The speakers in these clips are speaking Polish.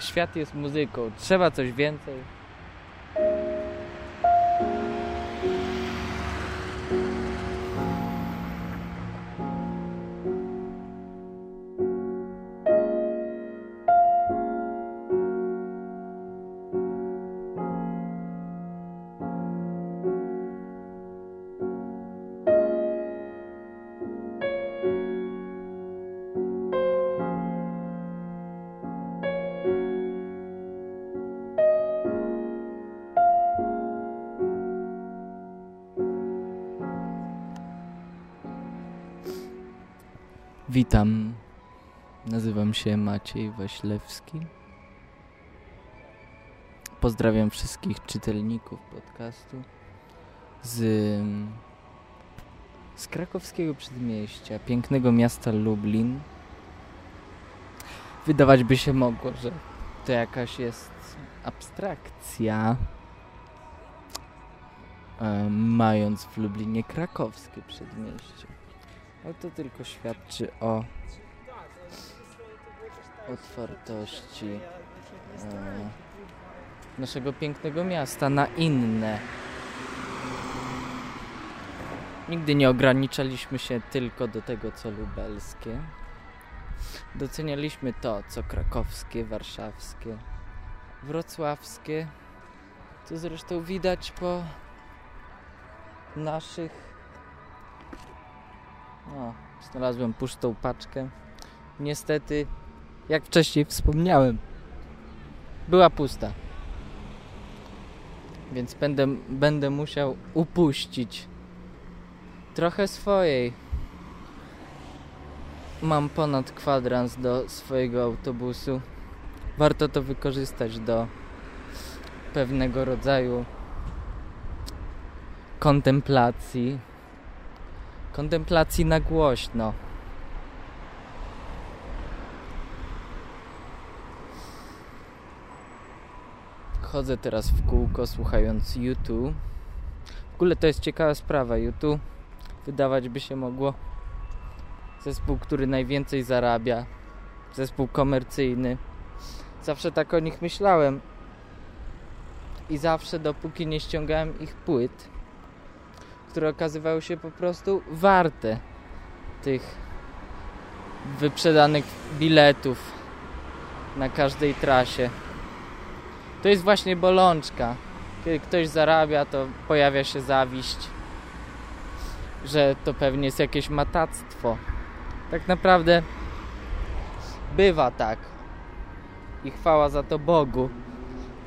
świat jest muzyką. Trzeba coś więcej. Witam. Nazywam się Maciej Waślewski. Pozdrawiam wszystkich czytelników podcastu z, z krakowskiego przedmieścia, pięknego miasta Lublin. Wydawać by się mogło, że to jakaś jest abstrakcja, e, mając w Lublinie krakowskie przedmieście. Ale to tylko świadczy o otwartości e, naszego pięknego miasta na inne. Nigdy nie ograniczaliśmy się tylko do tego, co lubelskie. Docenialiśmy to, co krakowskie, warszawskie, wrocławskie, co zresztą widać po naszych o, znalazłem pustą paczkę. Niestety, jak wcześniej wspomniałem, była pusta. Więc będę, będę musiał upuścić trochę swojej. Mam ponad kwadrans do swojego autobusu. Warto to wykorzystać do pewnego rodzaju kontemplacji kontemplacji na głośno. Chodzę teraz w kółko słuchając YouTube. W ogóle to jest ciekawa sprawa. YouTube wydawać by się mogło zespół, który najwięcej zarabia. Zespół komercyjny. Zawsze tak o nich myślałem. I zawsze dopóki nie ściągałem ich płyt, które okazywały się po prostu warte tych wyprzedanych biletów na każdej trasie. To jest właśnie bolączka. Kiedy ktoś zarabia, to pojawia się zawiść, że to pewnie jest jakieś matactwo. Tak naprawdę bywa tak. I chwała za to Bogu,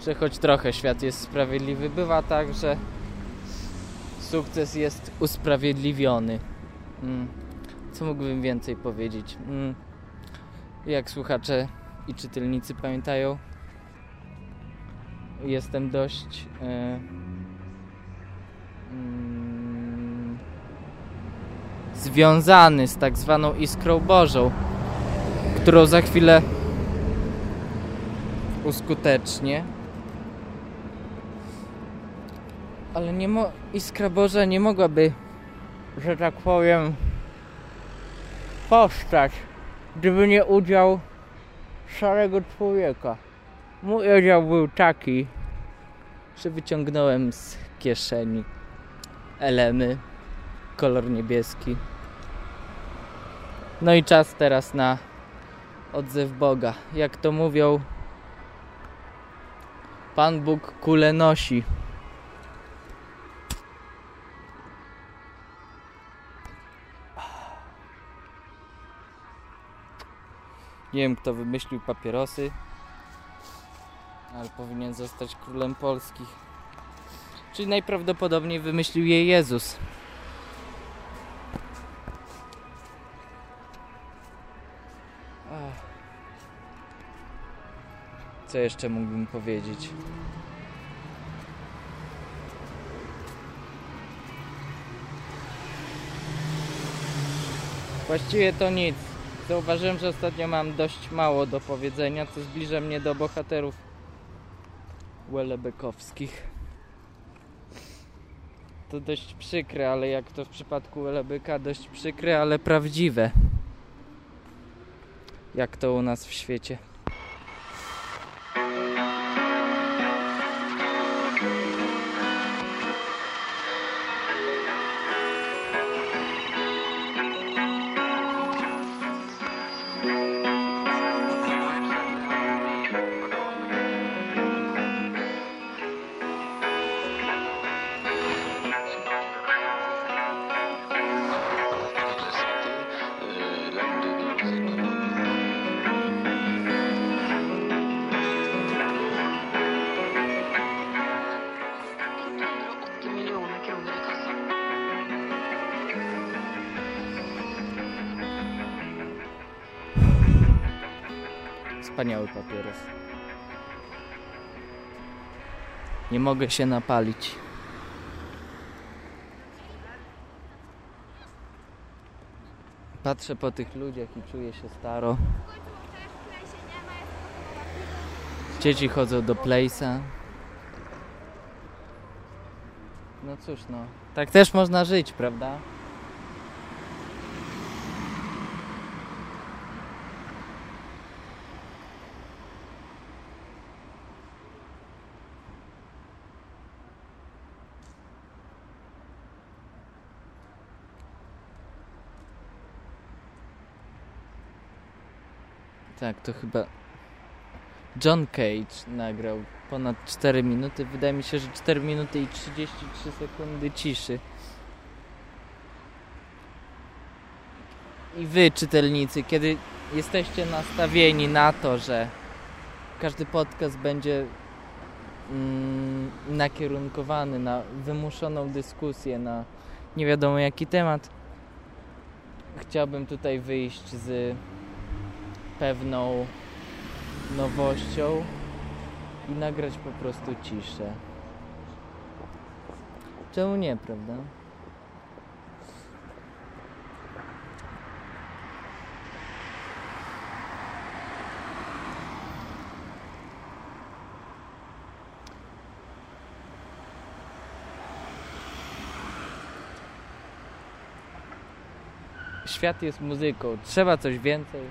że choć trochę świat jest sprawiedliwy, bywa tak, że sukces jest usprawiedliwiony. Mm. Co mógłbym więcej powiedzieć? Mm. Jak słuchacze i czytelnicy pamiętają, jestem dość e, mm, związany z tak zwaną iskrą Bożą, którą za chwilę uskutecznię. Ale nie mo Iskra Boża nie mogłaby, że tak powiem, powstać, gdyby nie udział szarego człowieka. Mój udział był taki, że wyciągnąłem z kieszeni elemy, kolor niebieski. No i czas teraz na odzew Boga. Jak to mówią, Pan Bóg kule nosi. Nie wiem kto wymyślił papierosy, ale powinien zostać królem Polski. Czyli najprawdopodobniej wymyślił je Jezus. Co jeszcze mógłbym powiedzieć? Właściwie to nic. Zauważyłem, że ostatnio mam dość mało do powiedzenia, co zbliża mnie do bohaterów Welebekowskich. To dość przykre, ale jak to w przypadku Welebeka, dość przykre, ale prawdziwe. Jak to u nas w świecie. Wspaniały papieros. Nie mogę się napalić. Patrzę po tych ludziach i czuję się staro. Dzieci chodzą do Place'a. No cóż no, tak też można żyć, prawda? Tak, to chyba John Cage nagrał ponad 4 minuty. Wydaje mi się, że 4 minuty i 33 sekundy ciszy. I wy, czytelnicy, kiedy jesteście nastawieni na to, że każdy podcast będzie mm, nakierunkowany na wymuszoną dyskusję na nie wiadomo jaki temat, chciałbym tutaj wyjść z pewną nowością i nagrać po prostu ciszę. Czemu nie, prawda? Świat jest muzyką. Trzeba coś więcej.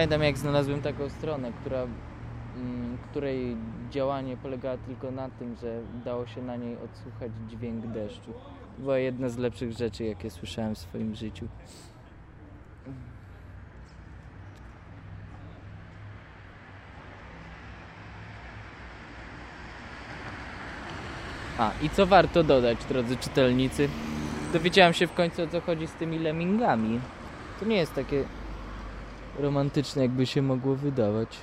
Pamiętam jak znalazłem taką stronę, która, mm, której działanie polegało tylko na tym, że dało się na niej odsłuchać dźwięk deszczu. To była jedna z lepszych rzeczy, jakie słyszałem w swoim życiu. A, i co warto dodać, drodzy czytelnicy? Dowiedziałem się w końcu o co chodzi z tymi lemmingami. To nie jest takie romantyczne, jakby się mogło wydawać.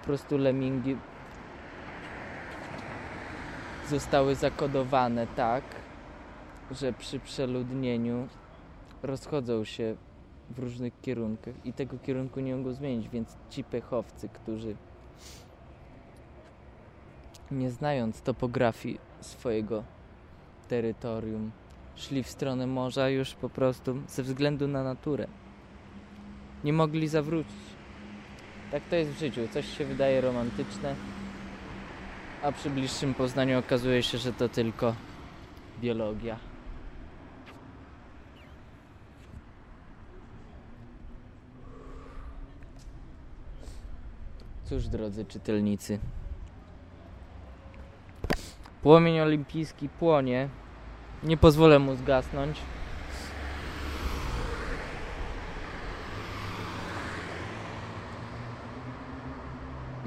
Po prostu lemmingi zostały zakodowane tak, że przy przeludnieniu rozchodzą się w różnych kierunkach i tego kierunku nie mogą zmienić, więc ci pechowcy, którzy nie znając topografii swojego terytorium, szli w stronę morza już po prostu ze względu na naturę. Nie mogli zawrócić. Tak to jest w życiu. Coś się wydaje romantyczne, a przy bliższym poznaniu okazuje się, że to tylko biologia. Cóż, drodzy czytelnicy, płomień olimpijski płonie. Nie pozwolę mu zgasnąć.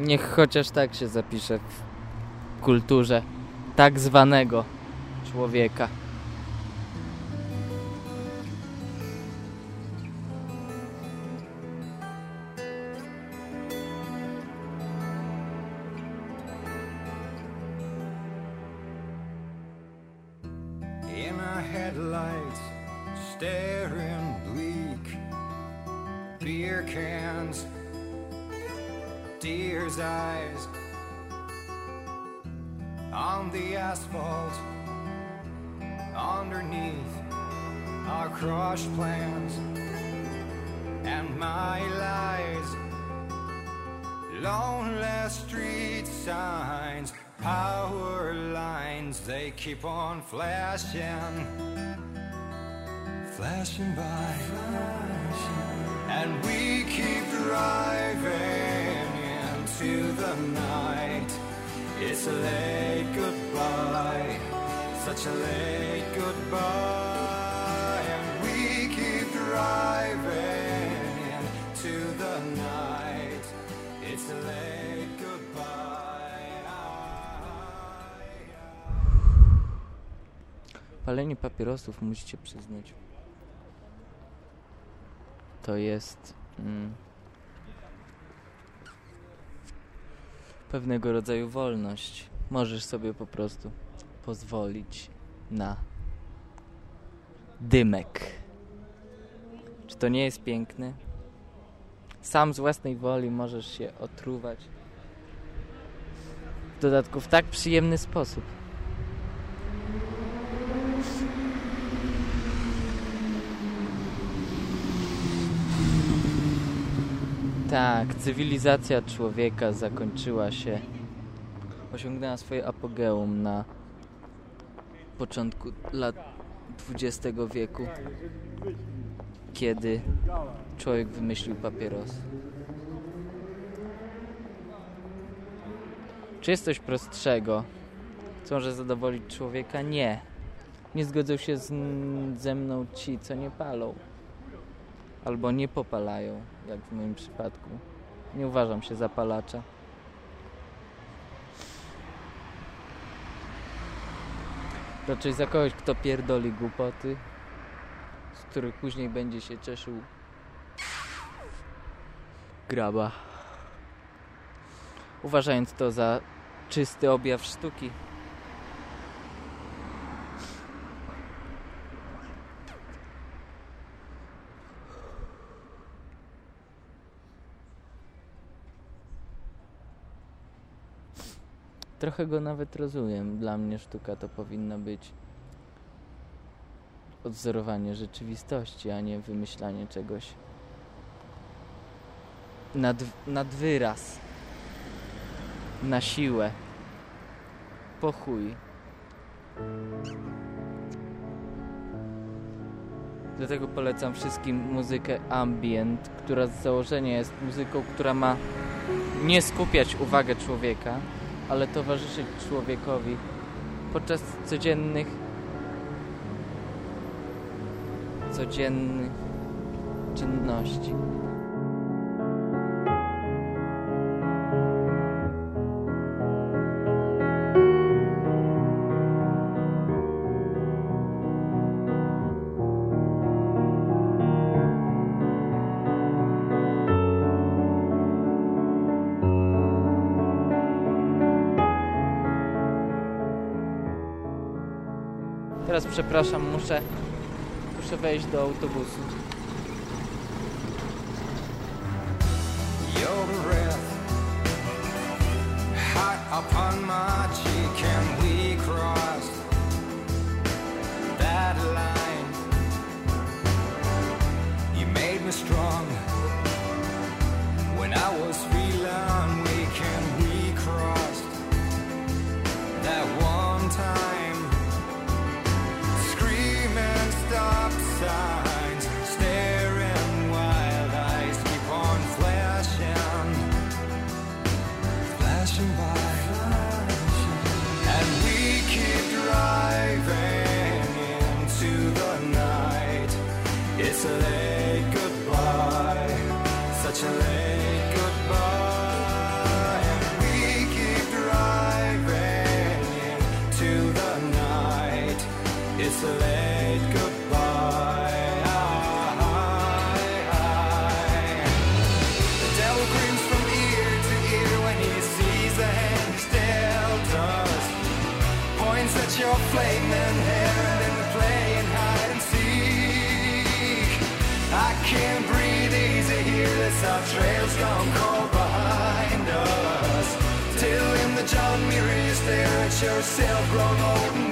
Niech chociaż tak się zapisze w kulturze tak zwanego człowieka. Staring bleak. Beer cans, deer's eyes on the asphalt. Underneath our crushed plans and my lies. Lonely street signs, power lines, they keep on flashing, flashing by. And we keep driving into the night. It's a late goodbye, such a late goodbye. And we keep driving into the night. It's a late goodbye. Palenie papierosów, musicie przyznać, to jest mm, pewnego rodzaju wolność. Możesz sobie po prostu pozwolić na dymek. Czy to nie jest piękne? Sam z własnej woli możesz się otruwać. W dodatku w tak przyjemny sposób. Tak, cywilizacja człowieka zakończyła się, osiągnęła swoje apogeum na początku lat XX wieku, kiedy człowiek wymyślił papieros. Czy jest coś prostszego, co może zadowolić człowieka? Nie. Nie zgodzą się z, ze mną ci, co nie palą. Albo nie popalają, jak w moim przypadku. Nie uważam się za palacza. Raczej za kogoś, kto pierdoli głupoty, z których później będzie się cieszył graba. Uważając to za czysty objaw sztuki. Trochę go nawet rozumiem. Dla mnie sztuka to powinna być odzorowanie rzeczywistości, a nie wymyślanie czegoś nad, nad wyraz, na siłę, po chuj. Dlatego polecam wszystkim muzykę ambient, która z założenia jest muzyką, która ma nie skupiać uwagę człowieka, ale towarzyszyć człowiekowi podczas codziennych codziennych czynności. Teraz przepraszam, muszę muszę wejść do autobusu. It's a late goodbye, such a late goodbye, and we keep driving into the night. It's a late trail's cold behind us. Till in the John Muir you stare at yourself grown old